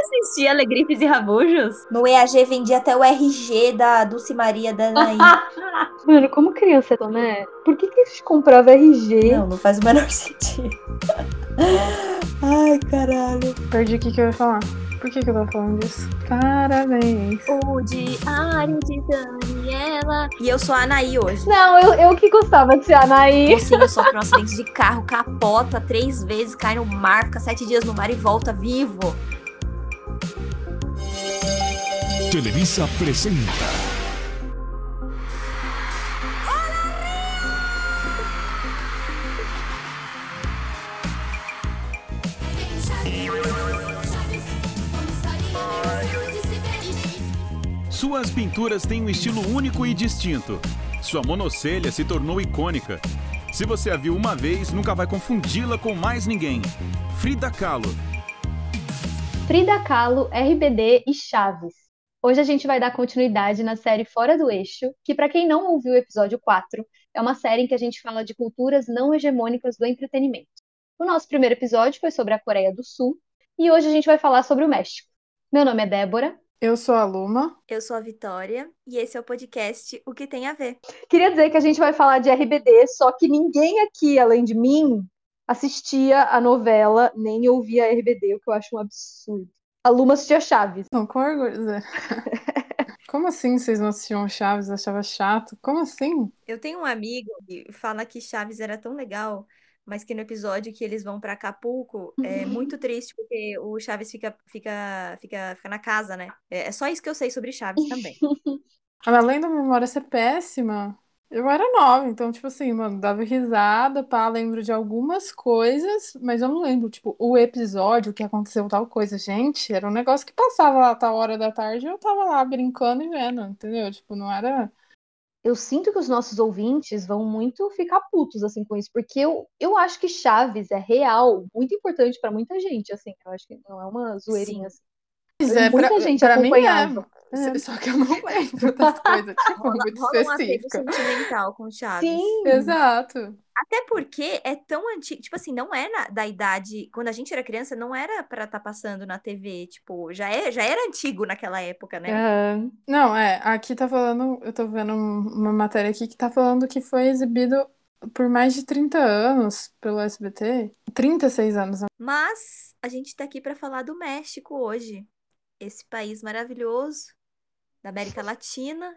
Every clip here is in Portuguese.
assistia Alegrifes e Rabujos? No EAG vendia até o RG da Dulce Maria da Anaí. Mano, como criança, né? Por que, que a gente comprava RG? não, não faz o menor sentido. Ai, caralho. Perdi o que, que eu ia falar. Por que, que eu tava falando disso? Parabéns. O diário de Daniela. E eu sou a Anaí hoje. Não, eu, eu que gostava de ser a Anaí. Mocinho sofre um acidente de carro, capota três vezes, cai no mar, fica sete dias no mar e volta vivo. Televisa apresenta. Suas pinturas têm um estilo único e distinto. Sua monocelha se tornou icônica. Se você a viu uma vez, nunca vai confundi-la com mais ninguém. Frida Kahlo. Frida Kahlo, RBD e Chaves. Hoje a gente vai dar continuidade na série Fora do Eixo, que para quem não ouviu o episódio 4, é uma série em que a gente fala de culturas não hegemônicas do entretenimento. O nosso primeiro episódio foi sobre a Coreia do Sul e hoje a gente vai falar sobre o México. Meu nome é Débora Eu sou a Luma. Eu sou a Vitória e esse é o podcast O que tem a ver. Queria dizer que a gente vai falar de RBD, só que ninguém aqui, além de mim, assistia a novela, nem ouvia a RBD, o que eu acho um absurdo. A Luma assistia Chaves. Não, com orgulho. Zé. Como assim vocês não assistiam Chaves? Achava chato? Como assim? Eu tenho um amigo que fala que Chaves era tão legal, mas que no episódio que eles vão pra Acapulco é muito triste porque o Chaves fica, fica, fica, fica na casa, né? É é só isso que eu sei sobre Chaves também. Além da memória ser péssima, eu era nova, então, tipo assim, mano, dava risada, pá, lembro de algumas coisas, mas eu não lembro, tipo, o episódio que aconteceu tal coisa. Gente, era um negócio que passava lá a tal hora da tarde e eu tava lá brincando e vendo, entendeu? Tipo, não era. Eu sinto que os nossos ouvintes vão muito ficar putos assim com isso, porque eu, eu acho que Chaves é real, muito importante pra muita gente, assim. Eu acho que não é uma zoeirinha assim. Pois é, Muita pra, gente pra mim é. acompanhava. É. Só que eu não lembro das coisas, tipo, Rola, muito rola um sentimental com Chaves. Sim. Exato. Até porque é tão antigo, tipo assim, não é na- da idade, quando a gente era criança, não era pra estar passando na TV, tipo, já é, já era antigo naquela época, né? Aham. Não, é, aqui tá falando, eu tô vendo um- uma matéria aqui que tá falando que foi exibido por mais de 30 anos pelo SBT. 36 anos. né? Mas a gente tá aqui pra falar do México hoje. Esse país maravilhoso da América Latina.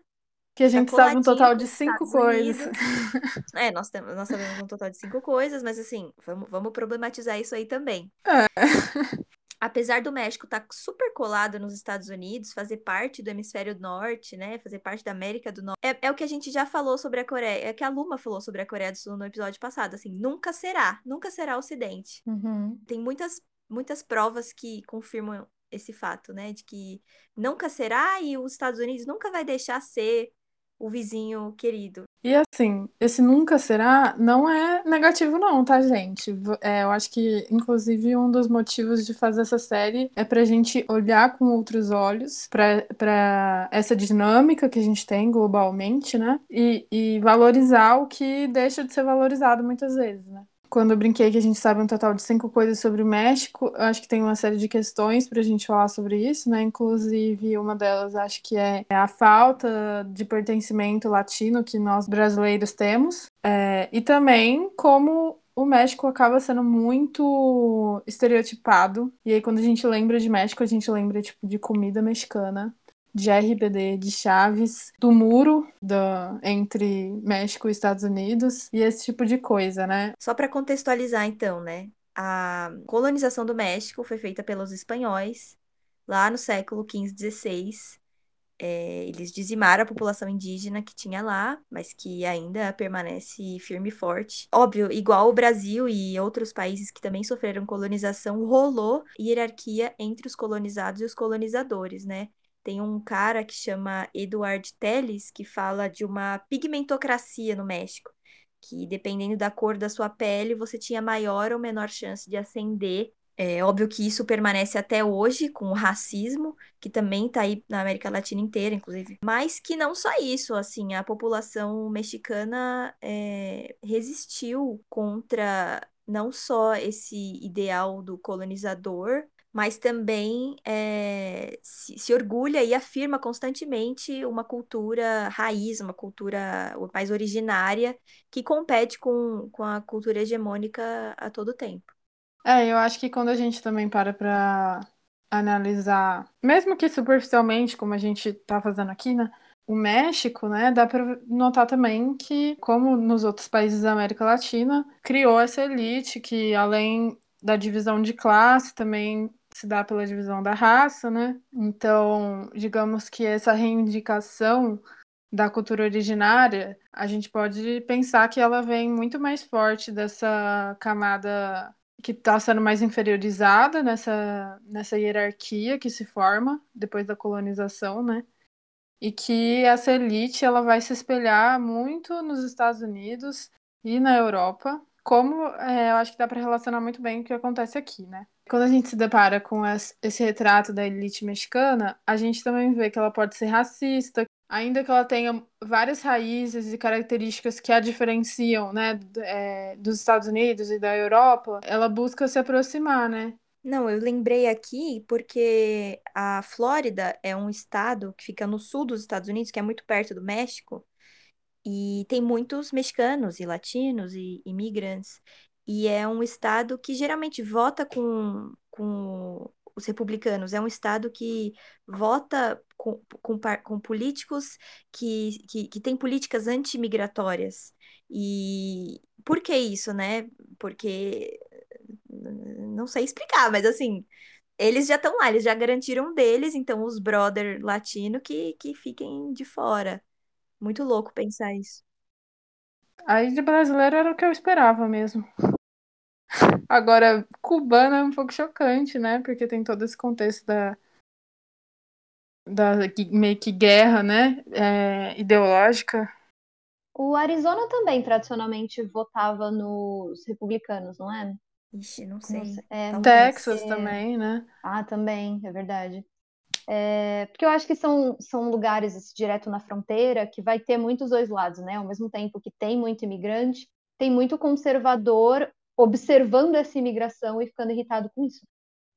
Que a Tá gente sabe um total de cinco Estados coisas. Unidos. É, nós, temos, nós sabemos um total de cinco coisas, mas assim, vamos, vamos problematizar isso aí também. É. Apesar do México estar super colado nos Estados Unidos, fazer parte do hemisfério norte, né? Fazer parte da América do Norte. É, é o que a gente já falou sobre a Coreia. É o que a Luma falou sobre a Coreia do Sul no episódio passado. Assim, nunca será. Nunca será Ocidente. Uhum. Tem muitas, muitas provas que confirmam esse fato, né? De que nunca será e os Estados Unidos nunca vai deixar ser o vizinho querido. E assim, esse nunca será não é negativo, não, tá, gente? É, eu acho que, inclusive, um dos motivos de fazer essa série é pra gente olhar com outros olhos pra, pra essa dinâmica que a gente tem globalmente, né? E, e valorizar o que deixa de ser valorizado muitas vezes, né? Quando eu brinquei que a gente sabe um total de cinco coisas sobre o México, acho que tem uma série de questões pra gente falar sobre isso, né? Inclusive, uma delas acho que é a falta de pertencimento latino que nós brasileiros temos. É, e também como o México acaba sendo muito estereotipado. E aí, quando a gente lembra de México, a gente lembra tipo, de comida mexicana. De RBD, de Chaves, do muro da, entre México e Estados Unidos e esse tipo de coisa, né? Só para contextualizar, então, né? A colonização do México foi feita pelos espanhóis lá no século XV, XVI. É, eles dizimaram a população indígena que tinha lá, mas que ainda permanece firme e forte. Óbvio, igual o Brasil e outros países que também sofreram colonização, rolou hierarquia entre os colonizados e os colonizadores, né? Tem um cara que chama Eduard Telles que fala de uma pigmentocracia no México que dependendo da cor da sua pele, você tinha maior ou menor chance de ascender. É óbvio que isso permanece até hoje com o racismo, que também está aí na América Latina inteira, inclusive. Mas que não só isso, assim, a população mexicana é, resistiu contra não só esse ideal do colonizador, mas também é, se, se orgulha e afirma constantemente uma cultura raiz, uma cultura mais originária, que compete com, com a cultura hegemônica a todo tempo. É, eu acho que quando a gente também para para analisar, mesmo que superficialmente, como a gente está fazendo aqui, né? O México, né, dá para notar também que, como nos outros países da América Latina, criou essa elite que, além da divisão de classe, também se dá pela divisão da raça, né? Então, digamos que essa reivindicação da cultura originária, a gente pode pensar que ela vem muito mais forte dessa camada que está sendo mais inferiorizada nessa, nessa hierarquia que se forma depois da colonização, né? E que essa elite ela vai se espelhar muito nos Estados Unidos e na Europa, como é, eu acho que dá para relacionar muito bem o que acontece aqui, né? Quando a gente se depara com esse retrato da elite mexicana, a gente também vê que ela pode ser racista, ainda que ela tenha várias raízes e características que a diferenciam, né, é, dos Estados Unidos e da Europa, ela busca se aproximar, né? Não, eu lembrei aqui porque a Flórida é um estado que fica no sul dos Estados Unidos, que é muito perto do México, e tem muitos mexicanos e latinos e imigrantes. E é um estado que geralmente vota com, com os republicanos. É um estado que vota com, com, com políticos que, que, que têm políticas antimigratórias. E por que isso, né? Porque não sei explicar, mas assim, eles já estão lá, eles já garantiram deles, então os brother latino que, que fiquem de fora. Muito louco pensar isso. Aí de brasileiro era o que eu esperava mesmo. Agora, cubana é um pouco chocante, né? Porque tem todo esse contexto da, da meio que guerra, né? É, ideológica. O Arizona também tradicionalmente votava nos republicanos, não é? Ixi, não sei. Não sei. É, Texas também, né? Ah, também, é verdade. É, porque eu acho que são, são lugares assim, direto na fronteira que vai ter muitos dois lados, né? Ao mesmo tempo que tem muito imigrante, tem muito conservador observando essa imigração e ficando irritado com isso.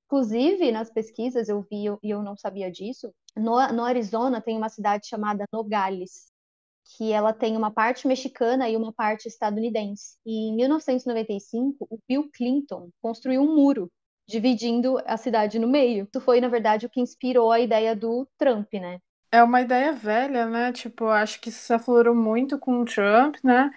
Inclusive, nas pesquisas eu vi e eu não sabia disso, no, no Arizona tem uma cidade chamada Nogales, que ela tem uma parte mexicana e uma parte estadunidense. E em 1995, o Bill Clinton construiu um muro dividindo a cidade no meio. Isso foi, na verdade, o que inspirou a ideia do Trump, né? É uma ideia velha, né? Tipo, acho que isso se aflorou muito com o Trump, né?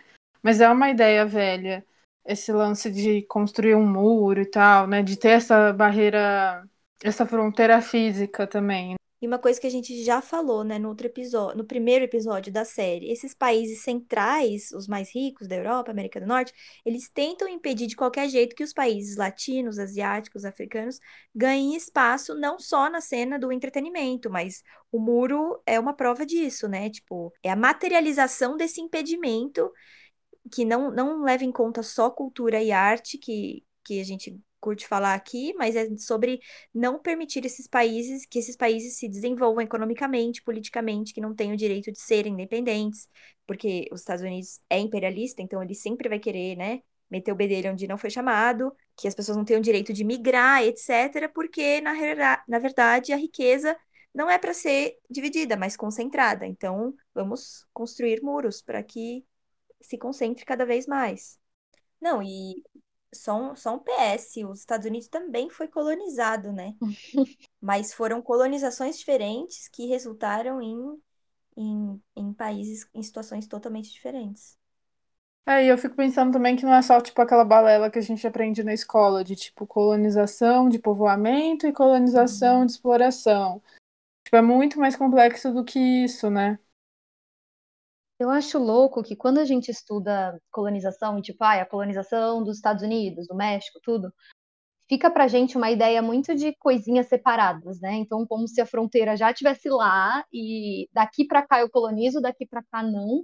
Mas é uma ideia velha esse lance de construir um muro e tal, né? De ter essa barreira, essa fronteira física também. E uma coisa que a gente já falou, né, no outro episódio, no primeiro episódio da série, esses países centrais, os mais ricos da Europa, América do Norte, eles tentam impedir de qualquer jeito que os países latinos, asiáticos, africanos ganhem espaço não só na cena do entretenimento, mas o muro é uma prova disso, né? Tipo, é a materialização desse impedimento que não, não leva em conta só cultura e arte, que, que a gente curte falar aqui, mas é sobre não permitir esses países que esses países se desenvolvam economicamente, politicamente, que não têm o direito de serem independentes, porque os Estados Unidos é imperialista, então ele sempre vai querer, né, meter o bedelho onde não foi chamado, que as pessoas não têm o direito de migrar, etc., porque na, na verdade a riqueza não é para ser dividida, mas concentrada. Então, vamos construir muros para que se concentre cada vez mais. Não, e só um, só um PS, os Estados Unidos também foi colonizado, né? Mas foram colonizações diferentes que resultaram em, em, em países em situações totalmente diferentes. É, e eu fico pensando também que não é só tipo aquela balela que a gente aprende na escola, de tipo colonização de povoamento e colonização uhum. de exploração. Tipo, é muito mais complexo do que isso, né? Eu acho louco que quando a gente estuda colonização, tipo, ah, a colonização dos Estados Unidos, do México, tudo, fica pra gente uma ideia muito de coisinhas separadas, né? Então, como se a fronteira já estivesse lá e daqui para cá eu colonizo, daqui para cá não.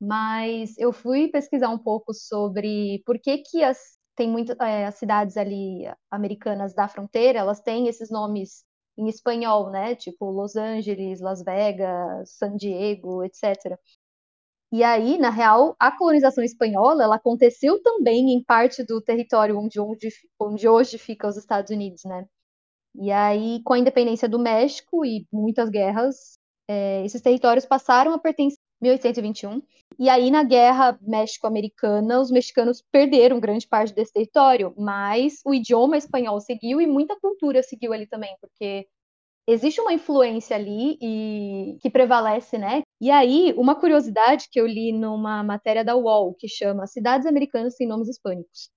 Mas eu fui pesquisar um pouco sobre por que que as tem muitas é, as cidades ali americanas da fronteira, elas têm esses nomes em espanhol, né? Tipo Los Angeles, Las Vegas, San Diego, etc. E aí, na real, a colonização espanhola ela aconteceu também em parte do território onde, onde, onde hoje fica os Estados Unidos, né? E aí, com a independência do México e muitas guerras, é, esses territórios passaram a pertencer 1821. E aí, na Guerra México-Americana, os mexicanos perderam grande parte desse território, mas o idioma espanhol seguiu e muita cultura seguiu ali também, porque existe uma influência ali e que prevalece, né? E aí, uma curiosidade que eu li numa matéria da UOL, que chama Cidades Americanas sem Nomes Hispânicos,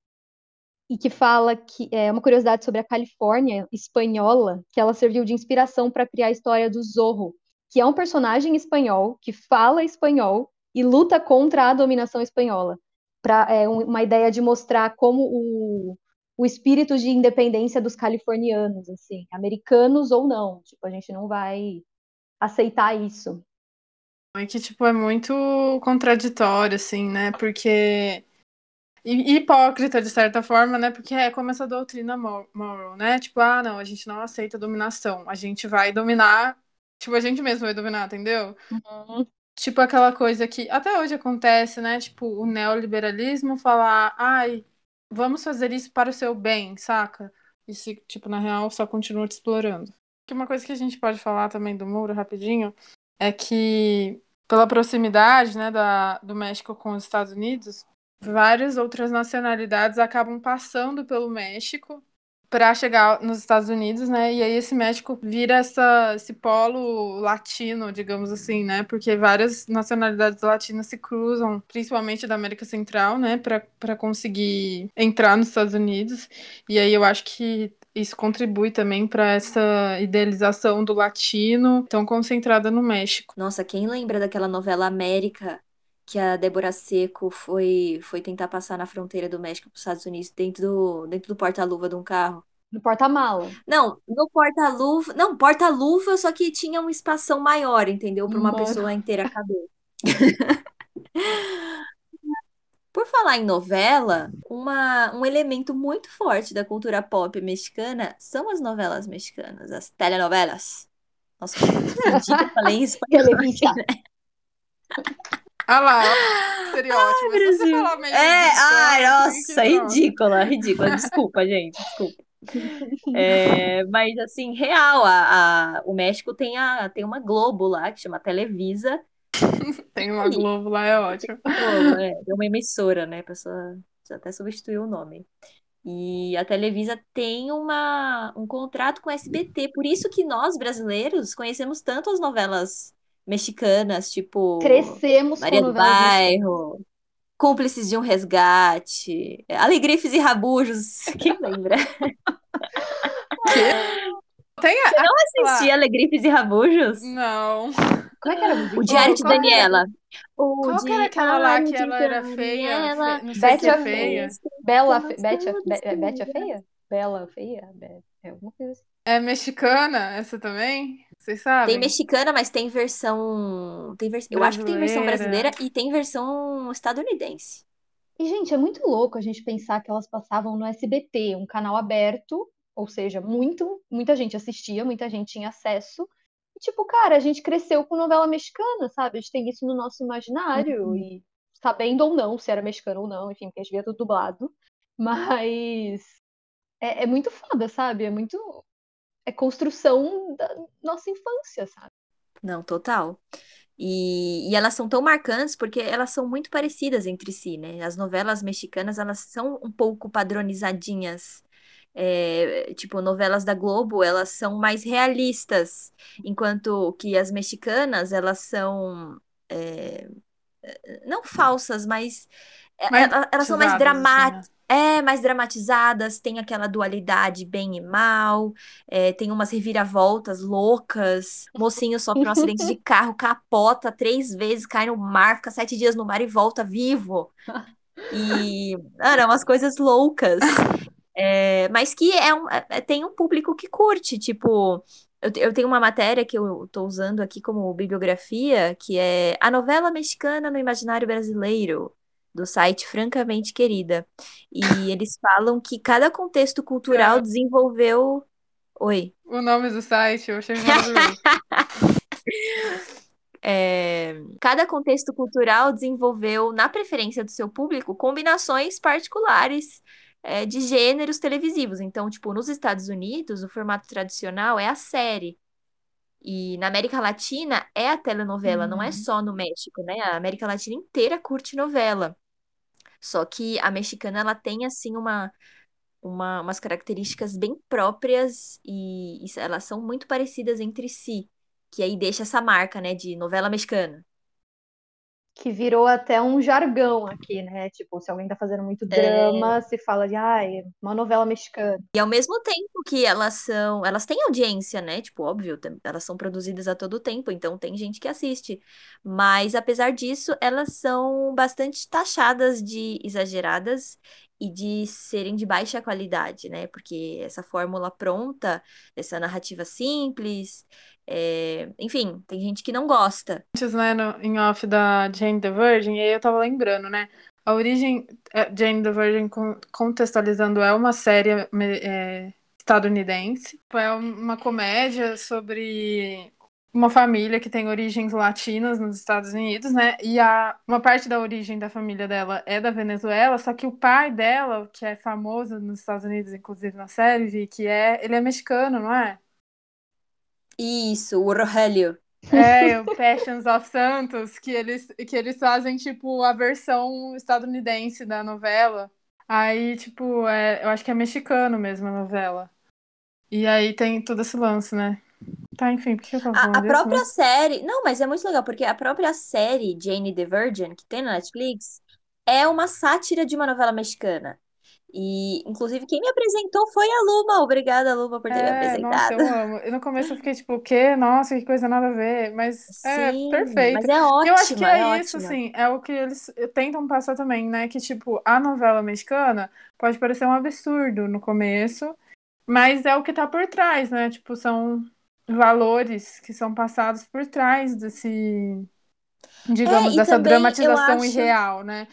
e que fala que é uma curiosidade sobre a Califórnia espanhola, que ela serviu de inspiração para criar a história do Zorro, que é um personagem espanhol que fala espanhol e luta contra a dominação espanhola. Pra, é uma ideia de mostrar como o, o espírito de independência dos californianos, assim, americanos ou não. Tipo, a gente não vai aceitar isso. É que, tipo, é muito contraditório, assim, né? Porque. E hipócrita, de certa forma, né? Porque é como essa doutrina moral, né? Tipo, ah, não, a gente não aceita dominação. A gente vai dominar Tipo, a gente mesmo vai dominar, entendeu? Uhum. Tipo aquela coisa que até hoje acontece, né? Tipo, o neoliberalismo falar, ai, vamos fazer isso para o seu bem, saca? E se, tipo, na real, só continua te explorando. Que uma coisa que a gente pode falar também do muro, rapidinho, é que pela proximidade, né, da, do México com os Estados Unidos, várias outras nacionalidades acabam passando pelo México para chegar nos Estados Unidos, né? E aí esse México vira essa, esse polo latino, digamos assim, né? Porque várias nacionalidades latinas se cruzam, principalmente da América Central, né? Para conseguir entrar nos Estados Unidos. E aí eu acho que isso contribui também para essa idealização do latino tão concentrada no México. Nossa, quem lembra daquela novela América que a Débora Seco foi, foi tentar passar na fronteira do México para os Estados Unidos dentro do, dentro do porta-luva de um carro. No porta-mala. Não, no porta-luva. Não, porta-luva, só que tinha um espação maior, entendeu? Para uma pessoa inteira caber. Por falar em novela, uma, um elemento muito forte da cultura pop mexicana são as novelas mexicanas, as telenovelas. Nossa, eu falei espanhol. Televisa. Ah lá, seria ótimo. Mas se você Brasil. falar meio É, ai, nossa, não. ridícula, ridícula. Desculpa, gente, desculpa. É, mas assim, real, a, a- o México tem, a, tem uma Globo lá que chama Televisa. Tem uma Globo lá, é ótimo. Globo, é, é uma emissora, né? A pessoa até substituiu o nome. E a Televisa tem uma, um contrato com o SBT, por isso que nós, brasileiros, conhecemos tanto as novelas mexicanas, tipo Crescemos Maria com do mexicanas. Bairro, Cúmplices de um Resgate, Alegrifes e Rabujos, quem lembra? Tem a... Assistia Alegrifes e Rabujos? Não. Como é que era a música? O Diário de qual que era? Daniela. O Qual que era aquela lá que ela era feia? Não sei se é a feia. Bela, Como fe... Betty, a... é a feia? Bela, feia? Be- É alguma coisa assim. É mexicana essa também? Vocês sabem? Tem mexicana, mas tem versão. Tem vers... Eu acho que tem versão Brasileira. e tem versão estadunidense. E, gente, é muito louco a gente pensar que elas passavam no SBT, um canal aberto, ou seja, muito, muita gente assistia, muita gente tinha acesso. E, tipo, cara, a gente cresceu com novela mexicana, sabe? A gente tem isso no nosso imaginário, e sabendo ou não se era mexicano ou não, enfim, porque a gente via tudo dublado. Mas é, é muito foda, sabe? É muito. É construção da nossa infância, sabe? Não, total. E, e elas são tão marcantes porque elas são muito parecidas entre si, né? As novelas mexicanas, elas são um pouco padronizadinhas. É, tipo, novelas da Globo, elas são mais realistas, enquanto que as mexicanas, elas são é, não falsas, mas é- Mais ela- elas são mais dramatizadas, assim, dramáticas. É, mais dramatizadas, tem aquela dualidade bem e mal, é, tem umas reviravoltas loucas, mocinho sofre um acidente de carro, capota três vezes, cai no mar, fica sete dias no mar e volta vivo. E, cara, umas coisas loucas. É, mas que é um, é- tem um público que curte, tipo, eu, eu tenho uma matéria que eu tô usando aqui como bibliografia, que é A Novela Mexicana no Imaginário Brasileiro, do site Francamente Querida. E eles falam que cada contexto cultural Cara. desenvolveu. Oi. O nome do site eu achei. É, cada contexto cultural desenvolveu, na preferência do seu público, combinações particulares é, de gêneros televisivos. Então, tipo, nos Estados Unidos, o formato tradicional é a série. E na América Latina é a telenovela, não é Uhum. só no México, né? A América Latina inteira curte novela. Só que a mexicana, ela tem, assim, uma, uma, umas características bem próprias e, e elas são muito parecidas entre si. Que aí deixa essa marca, né, de novela mexicana. Que virou até um jargão aqui, né? Tipo, se alguém tá fazendo muito É. drama, se fala de, ai, uma novela mexicana. E ao mesmo tempo que elas são, elas têm audiência, né? Tipo, óbvio, elas são produzidas a todo tempo, então tem gente que assiste. Mas apesar disso, elas são bastante taxadas de exageradas e de serem de baixa qualidade, né? Porque essa fórmula pronta, essa narrativa simples, é, enfim, tem gente que não gosta. Antes, né, no, em off da Jane the Virgin, e aí eu tava lembrando, né? A origem, é, Jane the Virgin, con- contextualizando, é uma série é, estadunidense. É uma comédia sobre uma família que tem origens latinas nos Estados Unidos, né? E a, uma parte da origem da família dela é da Venezuela, só que o pai dela, que é famoso nos Estados Unidos, inclusive na série, que é, ele é mexicano, não é? Isso, o Rogelio. É, o Passions of Santos, que eles, que eles fazem, tipo, a versão estadunidense da novela. Aí, tipo, é, eu acho que é mexicano mesmo a novela. E aí tem todo esse lance, né? Tá, enfim, por que eu tava A, falando a disso, própria né? série. Não, mas é muito legal, porque a própria série Jane the Virgin, que tem na Netflix, é uma sátira de uma novela mexicana. E, inclusive, quem me apresentou foi a Luma. Obrigada, Luma, por ter me É, nossa, apresentado. eu amo. E no começo eu fiquei tipo, o quê? Nossa, que coisa nada a ver. Mas é Sim, perfeito. mas é E eu acho que é é isso, ótima. assim, é o que eles tentam passar também, né? Que, tipo, a novela mexicana pode parecer um absurdo no começo, mas é o que tá por trás, né? Tipo, são valores que são passados por trás desse, digamos, É, dessa eu dramatização acho. irreal, né?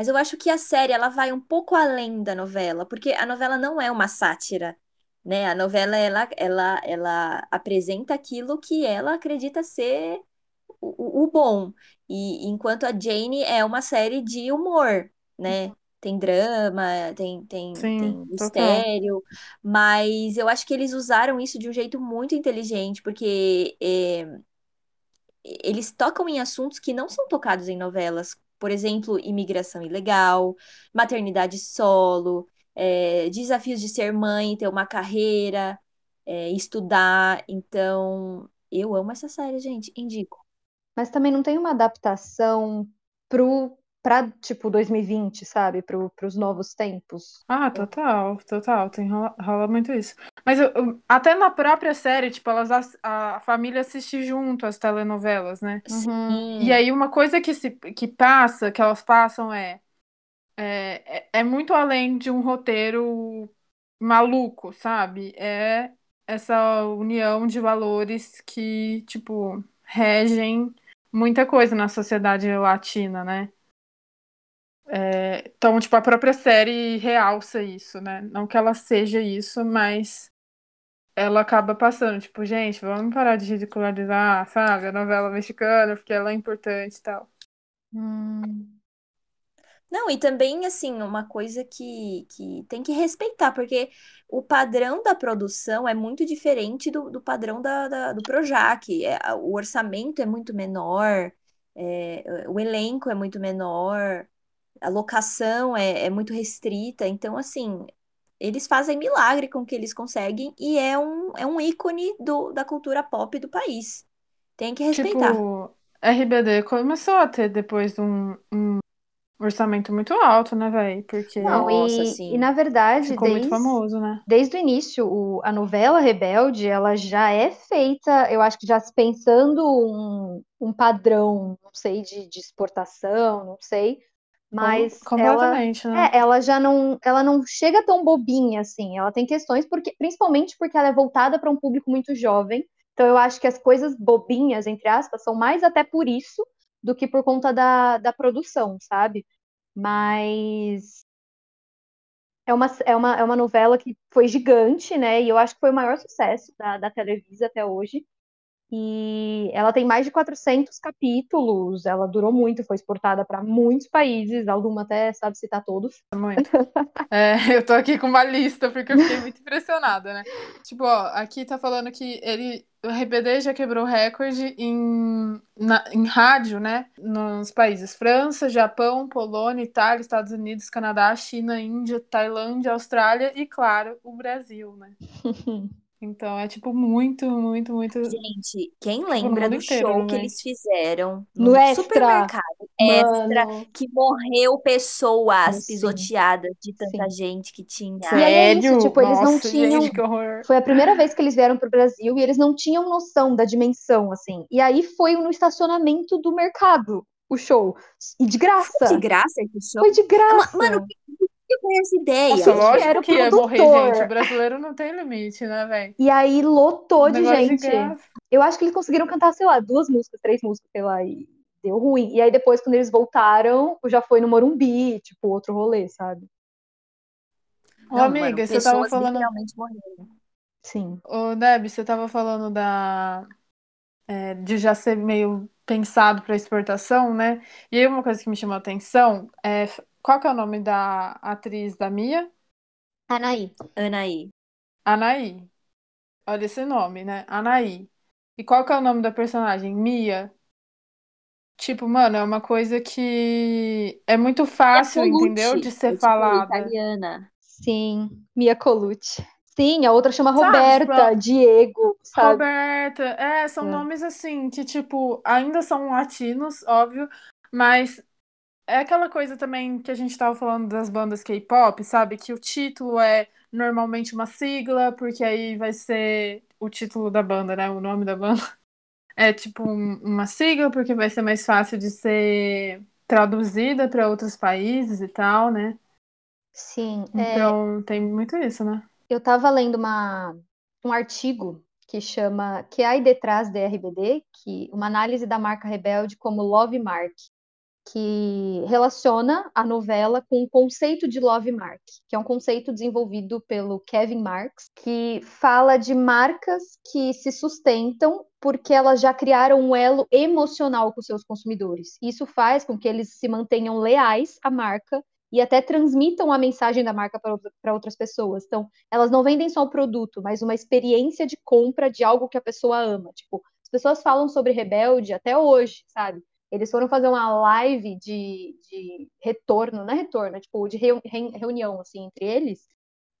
Mas eu acho que a série ela vai um pouco além da novela, porque a novela não é uma sátira, né? A novela ela, ela, ela apresenta aquilo que ela acredita ser o, o bom. E enquanto a Jane é uma série de humor, né? Tem drama, tem, tem, Sim, tem total. mistério, mas eu acho que eles usaram isso de um jeito muito inteligente, porque é, eles tocam em assuntos que não são tocados em novelas. Por exemplo, imigração ilegal, maternidade solo, é, desafios de ser mãe, ter uma carreira, é, estudar. Então, eu amo essa série, gente. Indico. Mas também não tem uma adaptação pro, pra, tipo, 2020, sabe? Pro, pros novos tempos. Ah, total, total, tem rola, rola muito isso. Mas eu- eu- até na própria série, tipo, elas a, a família assiste junto as telenovelas, né? Uhum. E aí uma coisa que se que passa, que elas passam é é, é é muito além de um roteiro maluco, sabe? É essa união de valores que, tipo, regem muita coisa na sociedade latina, né? É, então, tipo, a própria série realça isso, né? Não que ela seja isso, mas ela acaba passando, tipo, gente, vamos parar de ridicularizar, sabe, a novela mexicana, porque ela é importante e tal. Hum. Não, e também, assim, uma coisa que, que tem que respeitar, porque o padrão da produção é muito diferente do, do padrão da, da- do Projac. É, o orçamento é muito menor, é, o elenco é muito menor, a locação é, é muito restrita. Então, assim, eles fazem milagre com o que eles conseguem e é um, é um ícone do, da cultura pop do país. Tem que respeitar. Tipo, RBD começou a ter depois um, um orçamento muito alto, né, velho? Porque Não, Nossa, e, sim. e na verdade, ficou muito desde, famoso, né? desde o início, o- a novela Rebelde, ela já é feita, eu acho que já se pensando um, um padrão, não sei, de, de exportação, não sei, Mas ela, completamente, né? é, ela já não, ela não chega tão bobinha assim. Ela tem questões, porque, principalmente porque ela é voltada para um público muito jovem. Então eu acho que as coisas bobinhas, entre aspas, são mais até por isso do que por conta da, da produção, sabe? Mas é uma, é uma, é uma novela que foi gigante, né? E eu acho que foi o maior sucesso da, da Televisa até hoje. E ela tem mais de 400 capítulos, ela durou muito, foi exportada para muitos países, alguma até sabe citar todos. Muito. É, eu tô aqui com uma lista porque eu fiquei muito impressionada, né? Tipo, ó, aqui tá falando que ele, o RBD já quebrou recorde em, na, em rádio, né? Nos países França, Japão, Polônia, Itália, Estados Unidos, Canadá, China, Índia, Tailândia, Austrália e, claro, o Brasil, né? Então é tipo muito, muito, muito. Gente, quem lembra do inteiro, show que né? eles fizeram No Extra. supermercado extra, Mano. que morreu pessoas Sim. pisoteadas de tanta gente que tinha. E aí é isso, tipo, eles não Nossa, tinham- Gente, que horror. Foi a primeira vez que eles vieram pro Brasil e eles não tinham noção da dimensão, assim. E aí foi no estacionamento do mercado o show. E de graça. De graça esse show? Foi de graça. Mano, eu conheço essa ideia. Nossa, lógico o que ia morrer, produtor. gente. O brasileiro não tem limite, né, velho? E aí lotou de gente. graça. Eu acho que eles conseguiram cantar, sei lá, duas músicas, três músicas, sei lá, e deu ruim. E aí depois, quando eles voltaram, já foi no Morumbi, tipo, outro rolê, sabe? Ô, Não, amiga, mano, você tava falando. Sim. Ô, Deb, você tava falando da. é, de já ser meio pensado para exportação, né? E aí uma coisa que me chamou a atenção é. Qual que é o nome da atriz da Mia? Anaí. Anaí. Anaí. Olha esse nome, né? Anaí. E qual que é o nome da personagem? Mia. Tipo, mano, é uma coisa que é muito fácil, Colucci, entendeu? De ser falada. italiana. Sim. Mia Colucci. Sim, a outra chama Sabe, Roberta, tipo, Diego, sabe? Roberta, é, são É. nomes assim que, tipo, ainda são latinos, óbvio, mas é aquela coisa também que a gente tava falando das bandas K-pop, sabe? Que o título é normalmente uma sigla, porque aí vai ser o título da banda, né? O nome da banda. É tipo um- uma sigla, porque vai ser mais fácil de ser traduzida para outros países e tal, né? Sim. é, Então tem muito isso, né? eu tava lendo uma, um artigo que chama Que há aí detrás da RBD, que uma análise da marca Rebelde como Love Mark, que relaciona a novela com o conceito de Love Mark, que é um conceito desenvolvido pelo Kevin Marks, que fala de marcas que se sustentam porque elas já criaram um elo emocional com seus consumidores. Isso faz com que eles se mantenham leais à marca e até transmitam a mensagem da marca para outras pessoas. Então, elas não vendem só o produto, mas uma experiência de compra de algo que a pessoa ama. Tipo, as pessoas falam sobre Rebelde até hoje, sabe? Eles foram fazer uma live de, de retorno, não é retorno, é tipo de reu- re- reunião assim entre eles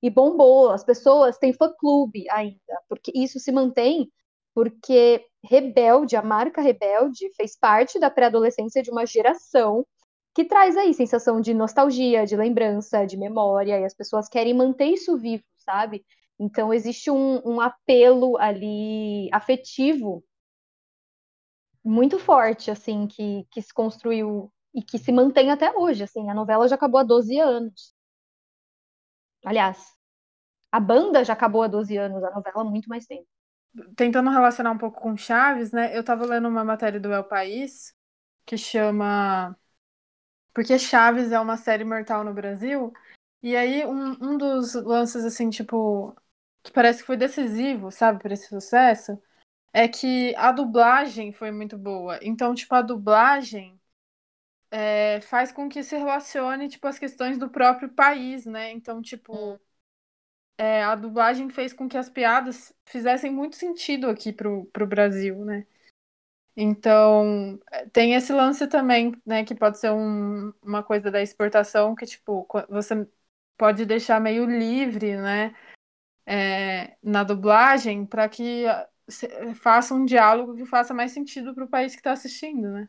e bombou. As pessoas têm fã-clube ainda, porque isso se mantém porque Rebelde, a marca Rebelde, fez parte da pré-adolescência de uma geração que traz aí sensação de nostalgia, de lembrança, de memória, e as pessoas querem manter isso vivo, sabe? Então existe um, um apelo ali afetivo muito forte, assim, que, que se construiu e que se mantém até hoje, assim. A novela já acabou há 12 anos. Aliás, a banda já acabou há 12 anos, a novela há muito mais tempo. Tentando relacionar um pouco com Chaves, né? Eu tava lendo uma matéria do El País que chama Porque Chaves é uma série mortal no Brasil. E aí, um, um dos lances, assim, tipo, que parece que foi decisivo, sabe, para esse sucesso, é que a dublagem foi muito boa. Então, tipo, a dublagem é, faz com que se relacione, tipo, as questões do próprio país, né? Então, tipo, é, a dublagem fez com que as piadas fizessem muito sentido aqui pro, pro Brasil, né? Então, é, tem esse lance também, né, que pode ser um- uma coisa da exportação que, tipo, você pode deixar meio livre, né, é, na dublagem para que faça um diálogo que faça mais sentido para o país que está assistindo, né?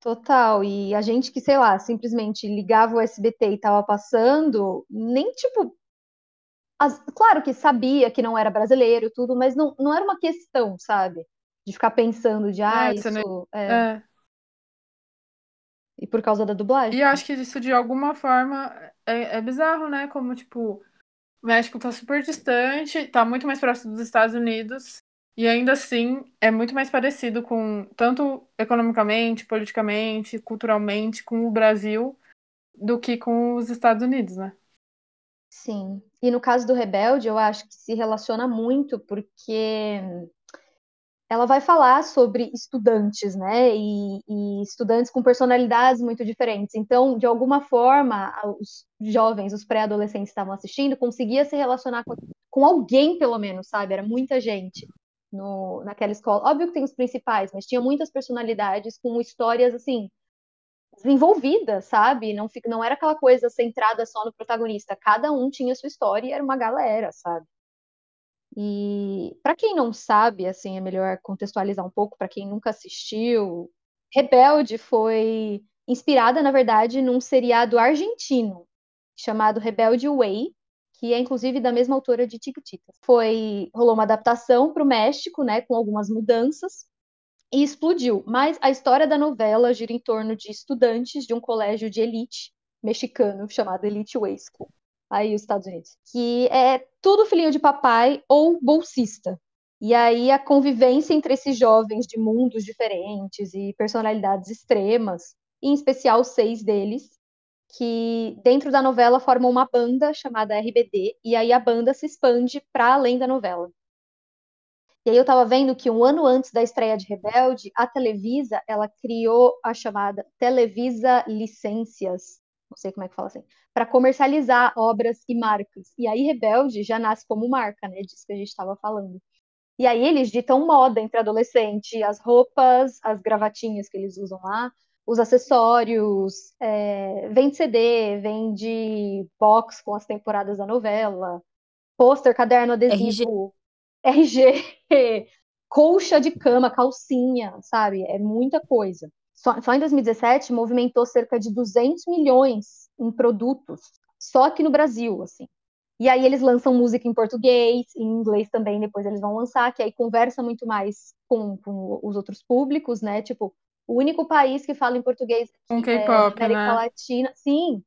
Total, e a gente que, sei lá, simplesmente ligava o SBT e tava passando, nem tipo. as- claro que sabia que não era brasileiro tudo, mas não, não era uma questão, sabe? De ficar pensando de, ah, você isso. é, É. E por causa da dublagem. E acho que isso, de alguma forma, é, é bizarro, né? Como, tipo, o México tá super distante, tá muito mais próximo dos Estados Unidos, e ainda assim é muito mais parecido com, tanto economicamente, politicamente, culturalmente, com o Brasil, do que com os Estados Unidos, né? Sim. E no caso do Rebelde, eu acho que se relaciona muito porque ela vai falar sobre estudantes, né? E, e, estudantes com personalidades muito diferentes. Então, de alguma forma, os jovens, os pré-adolescentes estavam assistindo, conseguia se relacionar com, com, alguém, pelo menos, sabe? Era muita gente no, naquela escola. Óbvio que tem os principais, mas tinha muitas personalidades com histórias assim desenvolvidas, sabe? Não, não era aquela coisa centrada só no protagonista. Cada um tinha sua história e era uma galera, sabe? E para quem não sabe, assim, é melhor contextualizar um pouco para quem nunca assistiu. Rebelde foi inspirada, na verdade, num seriado argentino chamado Rebelde Way, que é inclusive da mesma autora de Tiquititas. Foi rolou uma adaptação para o México, né, com algumas mudanças e explodiu. Mas a história da novela gira em torno de estudantes de um colégio de elite mexicano chamado Elite Way School aí os Estados Unidos, que é tudo filhinho de papai ou bolsista. E aí a convivência entre esses jovens de mundos diferentes e personalidades extremas, em especial seis deles, que dentro da novela formam uma banda chamada RBD, e aí a banda se expande para além da novela. E aí eu estava vendo que um ano antes da estreia de Rebelde, a Televisa, ela criou a chamada Televisa Licências, não sei como é que fala assim, para comercializar obras e marcas. E aí Rebelde já nasce como marca, né? Disso que a gente estava falando. E aí eles ditam moda entre adolescente, as roupas, as gravatinhas que eles usam lá, os acessórios, é, vende CD, vende box com as temporadas da novela, pôster, caderno adesivo, RG, RG colcha de cama, calcinha, sabe? É muita coisa só, só em 2017 movimentou cerca de 200 milhões em produtos, só aqui no Brasil, assim. E aí eles lançam música em português, em inglês também, depois eles vão lançar, que aí conversa muito mais com, com os outros públicos, né? Tipo, o único país que fala em português com é América né? Latina. Sim,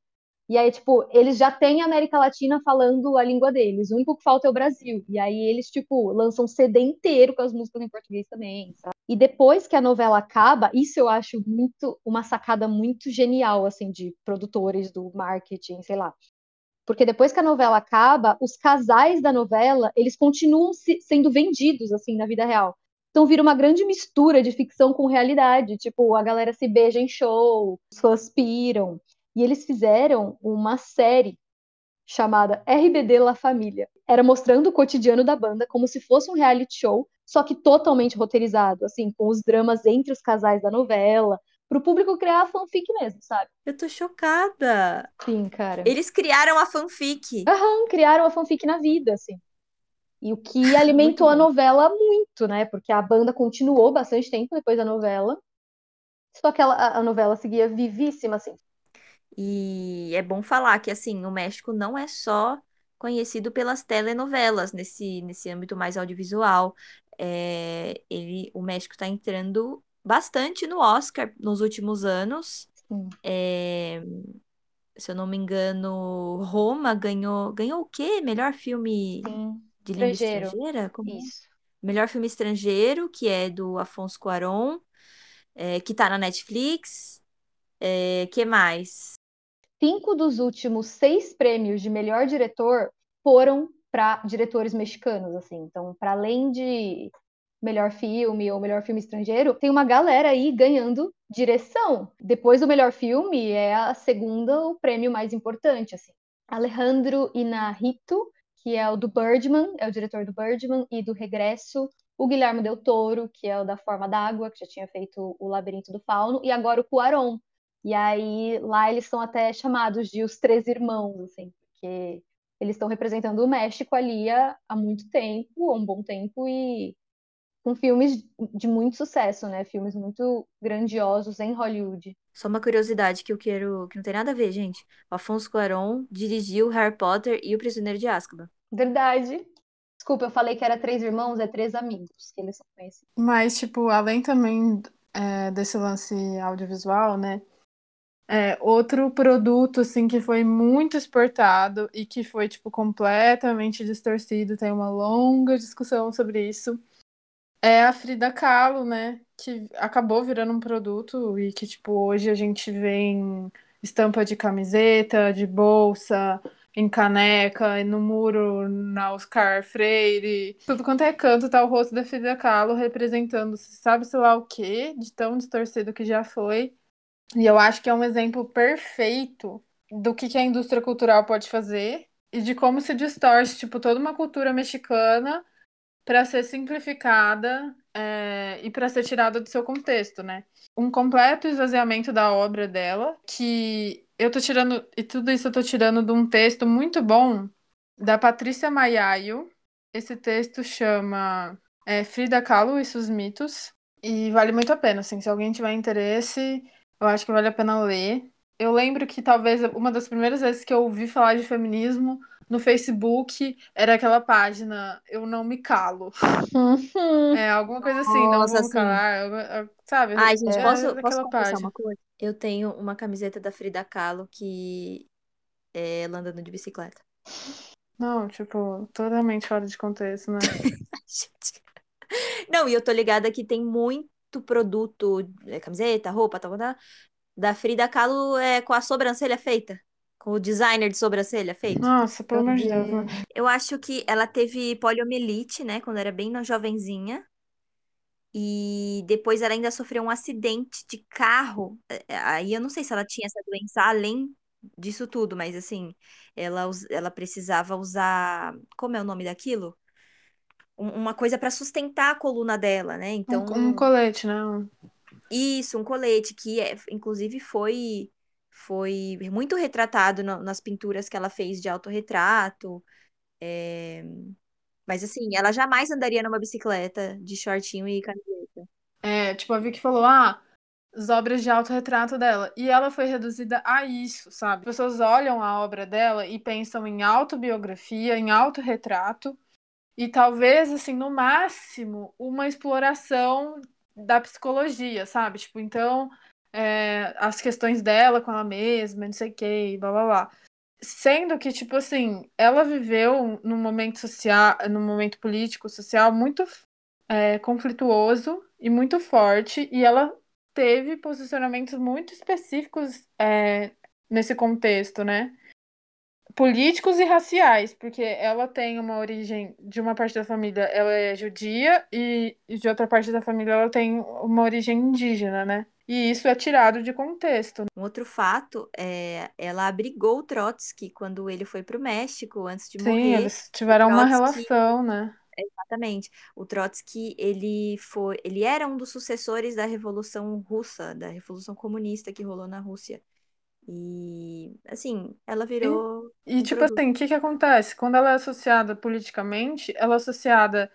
e aí, tipo, eles já têm a América Latina falando a língua deles. O único que falta é o Brasil. E aí eles, tipo, lançam CD inteiro com as músicas em português também, sabe? E depois que a novela acaba, isso eu acho muito uma sacada muito genial, assim, de produtores do marketing, sei lá. Porque depois que a novela acaba, os casais da novela, eles continuam se, sendo vendidos, assim, na vida real. Então vira uma grande mistura de ficção com realidade. Tipo, a galera se beija em show, os fãs piram. E eles fizeram uma série chamada RBD La Família. Era mostrando o cotidiano da banda como se fosse um reality show, só que totalmente roteirizado, assim, com os dramas entre os casais da novela, pro público criar a fanfic mesmo, sabe? Eu tô chocada. Sim, cara. Eles criaram a fanfic. Aham, criaram a fanfic na vida, assim. E o que alimentou a novela muito, né? Porque a banda continuou bastante tempo depois da novela. Só que ela, a novela seguia vivíssima, assim. E é bom falar que, assim, o México não é só conhecido pelas telenovelas nesse, nesse âmbito mais audiovisual. É, ele, o México está entrando bastante no Oscar nos últimos anos. É, se eu não me engano, Roma ganhou. Ganhou o quê? Melhor filme Sim. de língua Estrangeiro. estrangeira? Como? é? Isso. Melhor filme estrangeiro, que é do Afonso Cuarón, é, que tá na Netflix. É, que mais? Cinco dos últimos seis prêmios de melhor diretor foram para diretores mexicanos, assim. Então, para além de melhor filme ou melhor filme estrangeiro, tem uma galera aí ganhando direção. Depois do melhor filme, é a segunda o prêmio mais importante, assim. Alejandro Inarritu, que é o do Birdman, é o diretor do Birdman e do Regresso. O Guilherme Del Toro, que é o da Forma d'Água, que já tinha feito o Labirinto do Fauno, e agora o Cuarón. E aí lá eles são até chamados de os três irmãos, assim, porque eles estão representando o México ali há, há muito tempo, há um bom tempo, e com filmes de muito sucesso, né? Filmes muito grandiosos em Hollywood. Só uma curiosidade que eu quero, que não tem nada a ver, gente. O Afonso Cuarón dirigiu Harry Potter e O Prisioneiro de Azkaban. Verdade. Desculpa, eu falei que era três irmãos, é três amigos que eles são conhecidos. Mas, tipo, além também é, desse lance audiovisual, né? É, outro produto, assim, que foi muito exportado e que foi, tipo, completamente distorcido, tem uma longa discussão sobre isso, é a Frida Kahlo, né? Que acabou virando um produto e que, tipo, hoje a gente vê em estampa de camiseta, de bolsa, em caneca, no muro, na Oscar Freire. Tudo quanto é canto tá o rosto da Frida Kahlo representando, sabe sei lá o quê, de tão distorcido que já foi. E eu acho que é um exemplo perfeito do que, que a indústria cultural pode fazer e de como se distorce, tipo, toda uma cultura mexicana para ser simplificada é, e para ser tirada do seu contexto, né? Um completo esvaziamento da obra dela, que eu tô tirando, e tudo isso eu tô tirando de um texto muito bom da Patrícia Maiaio. Esse texto chama é, Frida Kahlo e seus mitos, e vale muito a pena, assim, se alguém tiver interesse, eu acho que vale a pena ler. Eu lembro que talvez uma das primeiras vezes que eu ouvi falar de feminismo no Facebook era aquela página Eu Não Me Calo. é, alguma coisa assim, não Nossa, vou me assim. calar, sabe? Ai, gente, é posso, posso confessar uma coisa? Eu tenho uma camiseta da Frida Kahlo que é ela andando de bicicleta. Não, tipo, totalmente fora de contexto, né? Gente. Não, e eu tô ligada que tem muito produto, é, camiseta, roupa, tal, tal, da Frida Kahlo é, com a sobrancelha feita. Com o designer de sobrancelha feito. Nossa, pelo amor de Deus, né? Eu acho que ela teve poliomielite, né, quando era bem jovenzinha. E depois ela ainda sofreu um acidente de carro. É, é, Aí eu não sei se ela tinha essa doença além disso tudo, mas assim, ela, ela precisava usar. Como é o nome daquilo? Um- Uma coisa para sustentar a coluna dela, né? Um, Então, um colete, né? Um- isso, um colete que é, inclusive foi foi muito retratado no- nas pinturas que ela fez de autorretrato. é, Mas assim, ela jamais andaria numa bicicleta de shortinho e camiseta. É, tipo, a Vicky falou, ah, as obras de autorretrato dela. E ela foi reduzida a isso, sabe? As pessoas olham a obra dela e pensam em autobiografia, em autorretrato. E talvez, assim, no máximo, uma exploração da psicologia, sabe? Tipo, então, é, as questões dela com ela mesma, não sei o que, blá blá blá. Sendo que, tipo assim, ela viveu num momento social, num momento político, social muito é, conflituoso e muito forte, e ela teve posicionamentos muito específicos é, nesse contexto, né? Políticos e raciais, porque ela tem uma origem de uma parte da família, ela é judia, e de outra parte da família ela tem uma origem indígena, né? E isso é tirado de contexto. Um outro fato é ela abrigou o Trotsky quando ele foi para o México antes de Sim, morrer. eles tiveram uma Trotsky- relação, né? Exatamente. O Trotsky, ele foi, ele era um dos sucessores da Revolução Russa, da Revolução Comunista que rolou na Rússia. E assim, ela virou E, um tipo produto. assim, o que que acontece? Quando ela é associada politicamente, ela é associada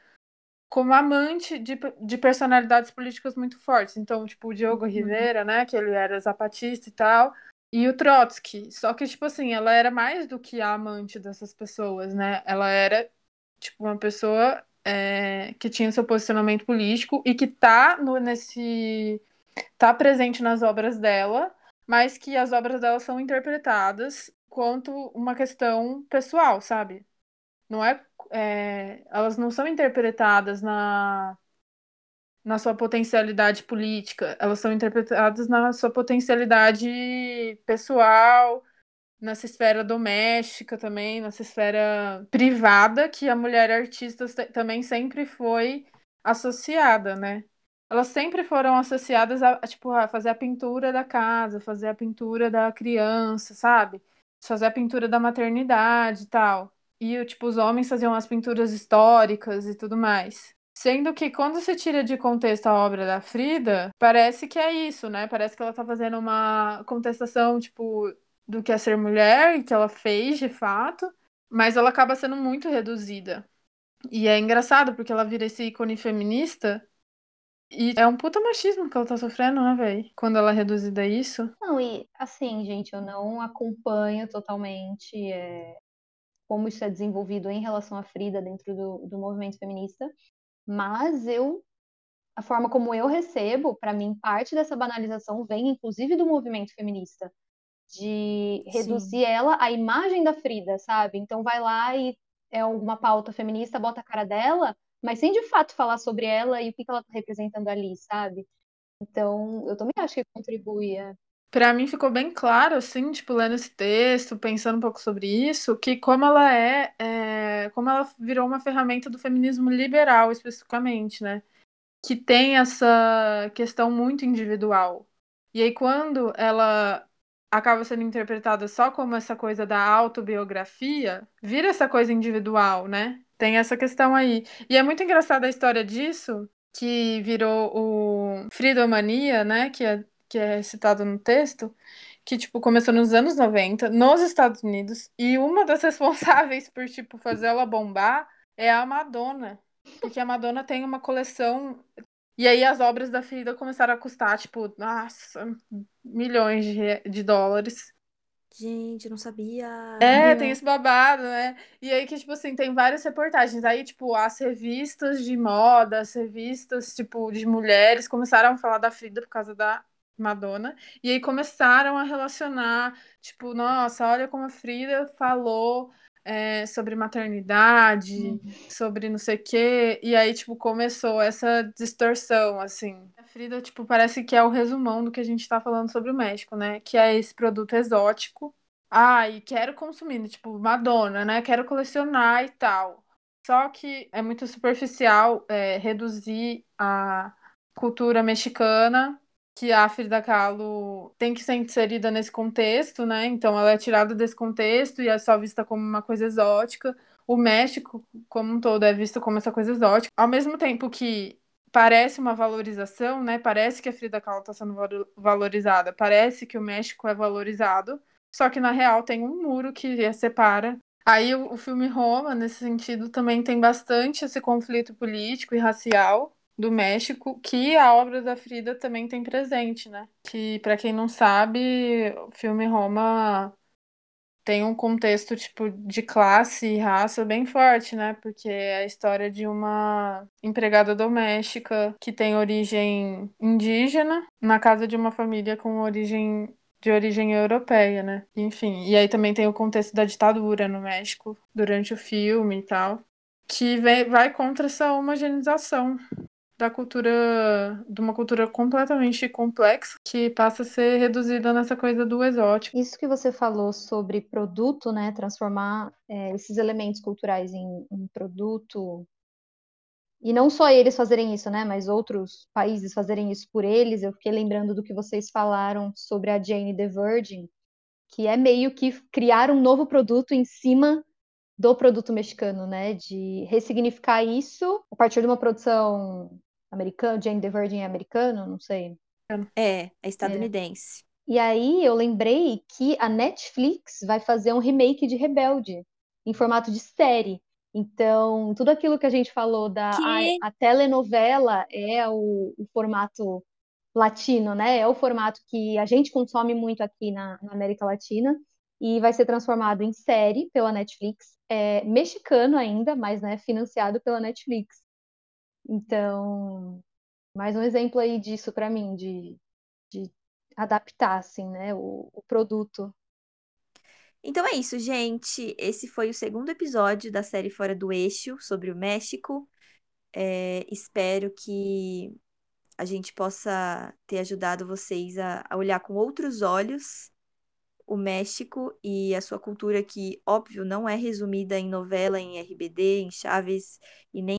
como amante de, de personalidades políticas muito fortes. Então, tipo, o Diogo Uhum. Rivera, né, que ele era zapatista e tal, e o Trotsky. Só que, tipo assim, ela era mais do que a amante dessas pessoas, né? Ela era, tipo, uma pessoa é, que tinha seu posicionamento político e que tá no, nesse... tá presente nas obras dela, mas que as obras dela são interpretadas quanto uma questão pessoal, sabe? Não é, é, elas não são interpretadas na, na sua potencialidade política, elas são interpretadas na sua potencialidade pessoal, nessa esfera doméstica também, nessa esfera privada, que a mulher artista também sempre foi associada, né? Elas sempre foram associadas a, a, tipo, a fazer a pintura da casa, fazer a pintura da criança, sabe? Fazer a pintura da maternidade e tal. E, tipo, os homens faziam as pinturas históricas e tudo mais. Sendo que quando se tira de contexto a obra da Frida, parece que é isso, né? Parece que ela tá fazendo uma contestação, tipo, do que é ser mulher e que ela fez de fato, mas ela acaba sendo muito reduzida. E é engraçado porque ela vira esse ícone feminista e é um puta machismo que ela tá sofrendo, né, velho? Quando ela é reduzida a isso. Não, e assim, gente, eu não acompanho totalmente é, como isso é desenvolvido em relação à Frida dentro do, do movimento feminista, mas eu, a forma como eu recebo, para mim, parte dessa banalização vem inclusive do movimento feminista, de reduzir ela à imagem da Frida, sabe? Então vai lá e é alguma pauta feminista, bota a cara dela, mas sem de fato falar sobre ela e o que ela tá representando ali, sabe? Então, eu também acho que contribui. é. Para mim ficou bem claro, assim, tipo, lendo esse texto, pensando um pouco sobre isso, que como ela é, é, como ela virou uma ferramenta do feminismo liberal, especificamente, né? Que tem essa questão muito individual. E aí, quando ela acaba sendo interpretada só como essa coisa da autobiografia, vira essa coisa individual, né? Tem essa questão aí. E é muito engraçada a história disso, que virou o Fridomania, né? Que é, que é citado no texto, que, tipo, começou nos anos 90, nos Estados Unidos, e uma das responsáveis por, tipo, fazer ela bombar é a Madonna. Porque a Madonna tem uma coleção e aí as obras da Frida começaram a custar, tipo, nossa, milhões de, de dólares. Gente, não sabia. É, tem esse babado, né? E aí que, tipo assim, tem várias reportagens. Aí, tipo, as revistas de moda, as revistas, tipo, de mulheres começaram a falar da Frida por causa da Madonna. E aí começaram a relacionar, tipo, nossa, olha como a Frida falou é, sobre maternidade, uhum. sobre não sei o quê. E aí, tipo, começou essa distorção, assim. A Frida, tipo, parece que é o resumão do que a gente tá falando sobre o México, né? Que é esse produto exótico. Ah, e quero consumir, tipo, Madonna, né? Quero colecionar e tal. Só que é muito superficial é, reduzir a cultura mexicana que a Frida Kahlo tem que ser inserida nesse contexto, né? Então ela é tirada desse contexto e é só vista como uma coisa exótica. O México, como um todo, é visto como essa coisa exótica. Ao mesmo tempo que parece uma valorização, né? Parece que a Frida Kahlo está sendo valorizada, parece que o México é valorizado, só que na real tem um muro que separa. Aí o filme Roma, nesse sentido, também tem bastante esse conflito político e racial do México, que a obra da Frida também tem presente, né? Que, para quem não sabe, o filme Roma tem um contexto tipo de classe e raça bem forte, né? Porque é a história de uma empregada doméstica que tem origem indígena na casa de uma família com origem de origem europeia, né? Enfim, e aí também tem o contexto da ditadura no México durante o filme e tal, que vai contra essa homogeneização da cultura, de uma cultura completamente complexa, que passa a ser reduzida nessa coisa do exótico. Isso que você falou sobre produto, né, transformar é, esses elementos culturais em um produto, e não só eles fazerem isso, né, mas outros países fazerem isso por eles, eu fiquei lembrando do que vocês falaram sobre a Jane the Virgin, que é meio que criar um novo produto em cima do produto mexicano, né? De ressignificar isso a partir de uma produção americana, Jane the Virgin é americano, não sei. É, é estadunidense. É. E aí eu lembrei que a Netflix vai fazer um remake de Rebelde em formato de série. Então, tudo aquilo que a gente falou da a, a, telenovela é o, o, formato latino, né? É o formato que a gente consome muito aqui na, na América Latina e vai ser transformado em série pela Netflix, é mexicano ainda, mas né, financiado pela Netflix. Então, mais um exemplo aí disso para mim, de, de adaptar, assim, né, o, o produto. Então é isso, gente. Esse foi o segundo episódio da série Fora do Eixo sobre o México. É, espero que a gente possa ter ajudado vocês a, a olhar com outros olhos o México e a sua cultura, que, óbvio, não é resumida em novela, em RBD, em Chaves e nem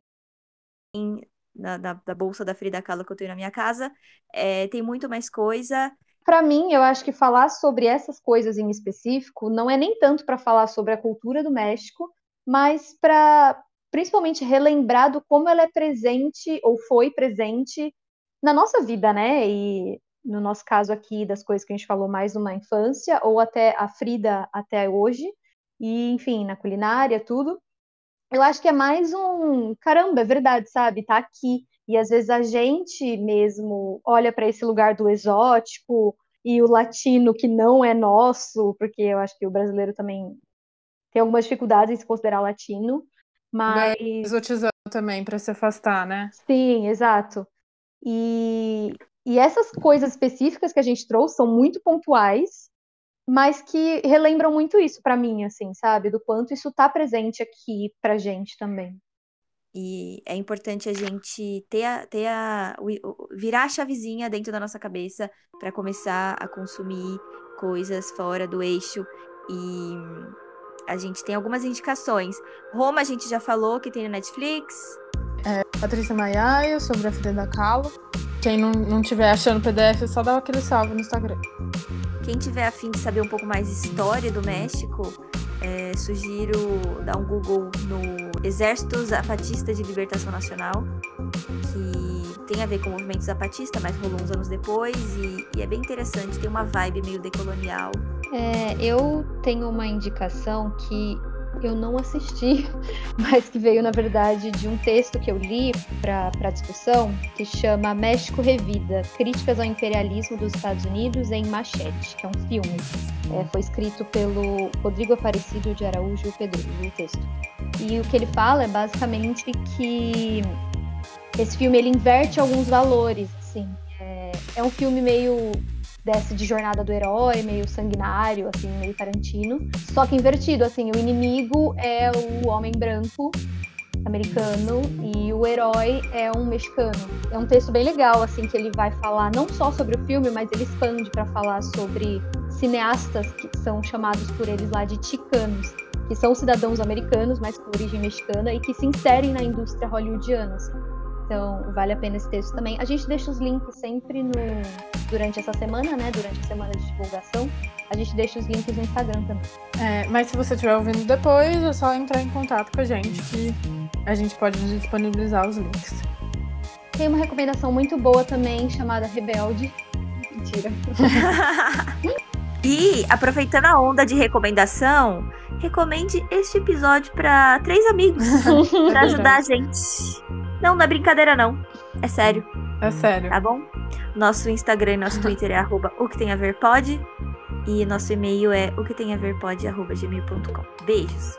na, na, da bolsa da Frida Kahlo que eu tenho na minha casa. É, tem muito mais coisa. Para mim, eu acho que falar sobre essas coisas em específico não é nem tanto para falar sobre a cultura do México, mas para principalmente relembrar do como ela é presente ou foi presente na nossa vida, né? E no nosso caso aqui, das coisas que a gente falou mais numa infância, ou até a Frida até hoje, e enfim, na culinária, tudo. Eu acho que é mais um caramba, é verdade, sabe? Tá aqui. E às vezes a gente mesmo olha para esse lugar do exótico e o latino que não é nosso, porque eu acho que o brasileiro também tem algumas dificuldades em se considerar latino, mas exotizando também para se afastar, né? Sim, exato. E, e essas coisas específicas que a gente trouxe são muito pontuais, mas que relembram muito isso para mim, assim, sabe? Do quanto isso tá presente aqui pra gente também. E é importante a gente ter a, ter a virar a chavezinha dentro da nossa cabeça para começar a consumir coisas fora do eixo. E a gente tem algumas indicações. Roma a gente já falou que tem no Netflix. Patrícia Maiaia, sobre a Frida Kahlo. Quem não, não tiver achando o PDF, só dá aquele salve no Instagram. Quem tiver afim de saber um pouco mais de história do México, é, sugiro dar um Google no Exército Zapatista de Libertação Nacional, que tem a ver com o movimento zapatista, mas rolou uns anos depois e, e é bem interessante, tem uma vibe meio decolonial. É, eu tenho uma indicação que eu não assisti, mas que veio, na verdade, de um texto que eu li para discussão, que chama México Revida: Críticas ao Imperialismo dos Estados Unidos em Machete, que é um filme. É, foi escrito pelo Rodrigo Aparecido de Araújo Pedroso, o texto. E o que ele fala é basicamente que esse filme ele inverte alguns valores, assim. É, é um filme meio desce de jornada do herói, meio sanguinário, assim, meio Tarantino. Só que invertido, assim, o inimigo é o homem branco americano e o herói é um mexicano. É um texto bem legal, assim, que ele vai falar não só sobre o filme, mas ele expande para falar sobre cineastas que são chamados por eles lá de chicanos, que são cidadãos americanos, mas com origem mexicana e que se inserem na indústria hollywoodiana. assim. Então, vale a pena esse texto também. A gente deixa os links sempre no durante essa semana, né? Durante a semana de divulgação. A gente deixa os links no Instagram também. É, mas se você estiver ouvindo depois, é só entrar em contato com a gente que a gente pode disponibilizar os links. Tem uma recomendação muito boa também, chamada Rebelde. Mentira. E, aproveitando a onda de recomendação, recomende este episódio para três amigos para ajudar a gente. Não, não é brincadeira não. É sério, É sério. tá bom? Nosso Instagram e nosso Twitter é arroba o que tem a ver pode. E nosso e-mail é o que tem a ver pode, arroba gmail.com. Beijos.